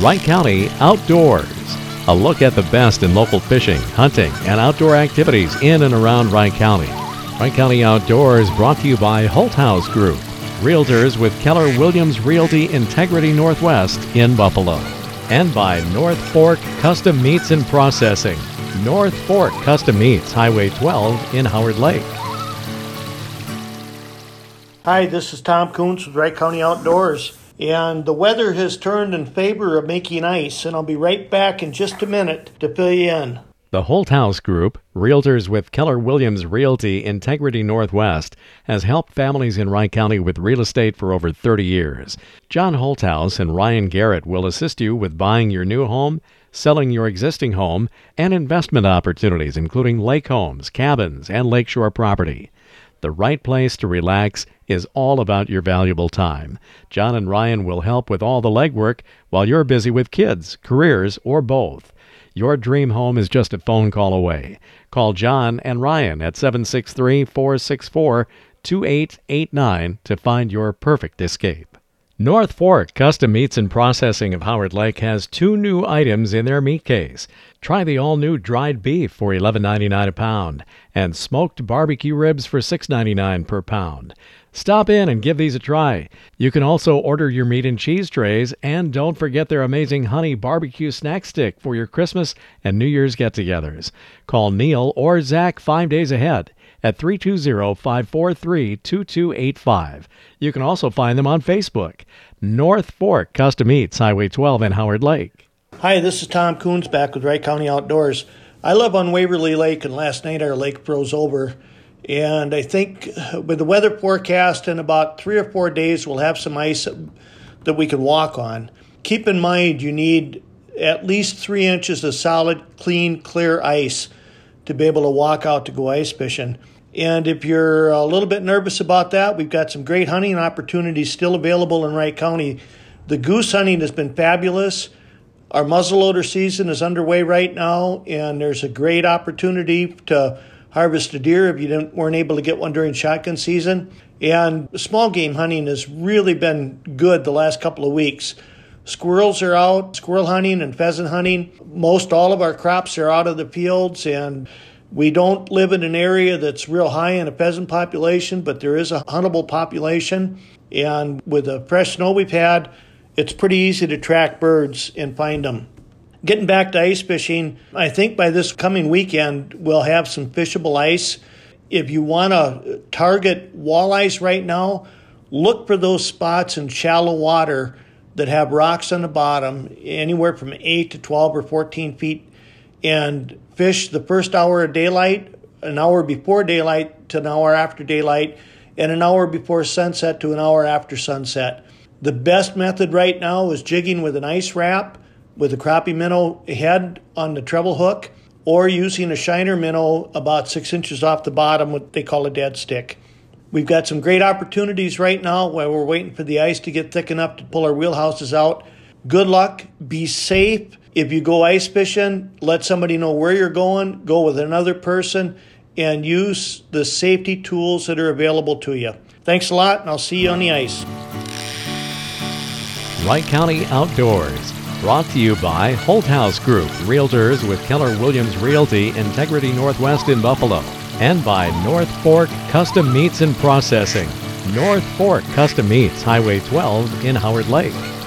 Wright County Outdoors. A look at the best in local fishing, hunting, and outdoor activities in and around Wright County. Wright County Outdoors brought to you by Holt House Group, Realtors with Keller Williams Realty Integrity Northwest in Buffalo. And by North Fork Custom Meats and Processing, North Fork Custom Meats, Highway 12 in Howard Lake. Hi, this is Tom Coons with Wright County Outdoors. And the weather has turned in favor of making ice, and I'll be right back in just a minute to fill you in. The Holt House Group, realtors with Keller Williams Realty Integrity Northwest, has helped families in Wright County with real estate for over 30 years. John Holthouse and Ryan Garrett will assist you with buying your new home, selling your existing home, and investment opportunities, including lake homes, cabins, and lakeshore property. The right place to relax is all about your valuable time. John and Ryan will help with all the legwork while you're busy with kids, careers, or both. Your dream home is just a phone call away. Call John and Ryan at 763 464 2889 to find your perfect escape. North Fork Custom Meats and Processing of Howard Lake has two new items in their meat case. Try the all-new dried beef for $11.99 a pound and smoked barbecue ribs for $6.99 per pound. Stop in and give these a try. You can also order your meat and cheese trays and don't forget their amazing honey barbecue snack stick for your Christmas and New Year's get-togethers. Call Neil or Zach 5 days ahead at 320-543-2285. You can also find them on Facebook. North Fork Custom Meats, Highway 12 in Howard Lake. Hi, this is Tom Coons back with Wright County Outdoors. I live on Waverly Lake, and last night our lake froze over. And I think with the weather forecast in about three or four days, we'll have some ice that we can walk on. Keep in mind, you need at least three inches of solid, clean, clear ice to be able to walk out to go ice fishing. And if you're a little bit nervous about that, we've got some great hunting opportunities still available in Wright County. The goose hunting has been fabulous. Our muzzleloader season is underway right now, and there's a great opportunity to harvest a deer if you didn't, weren't able to get one during shotgun season. And small game hunting has really been good the last couple of weeks. Squirrels are out, squirrel hunting and pheasant hunting. Most all of our crops are out of the fields, and we don't live in an area that's real high in a pheasant population, but there is a huntable population. And with the fresh snow we've had, it's pretty easy to track birds and find them. Getting back to ice fishing, I think by this coming weekend we'll have some fishable ice. If you want to target walleyes right now, look for those spots in shallow water that have rocks on the bottom, anywhere from 8 to 12 or 14 feet, and fish the first hour of daylight, an hour before daylight to an hour after daylight, and an hour before sunset to an hour after sunset. The best method right now is jigging with an ice wrap with a crappie minnow head on the treble hook or using a shiner minnow about six inches off the bottom, what they call a dead stick. We've got some great opportunities right now while we're waiting for the ice to get thick enough to pull our wheelhouses out. Good luck. Be safe. If you go ice fishing, let somebody know where you're going. Go with another person and use the safety tools that are available to you. Thanks a lot, and I'll see you on the ice. Wright County Outdoors. Brought to you by Holt House Group, Realtors with Keller Williams Realty, Integrity Northwest in Buffalo, and by North Fork Custom Meats and Processing, North Fork Custom Meats, Highway 12 in Howard Lake.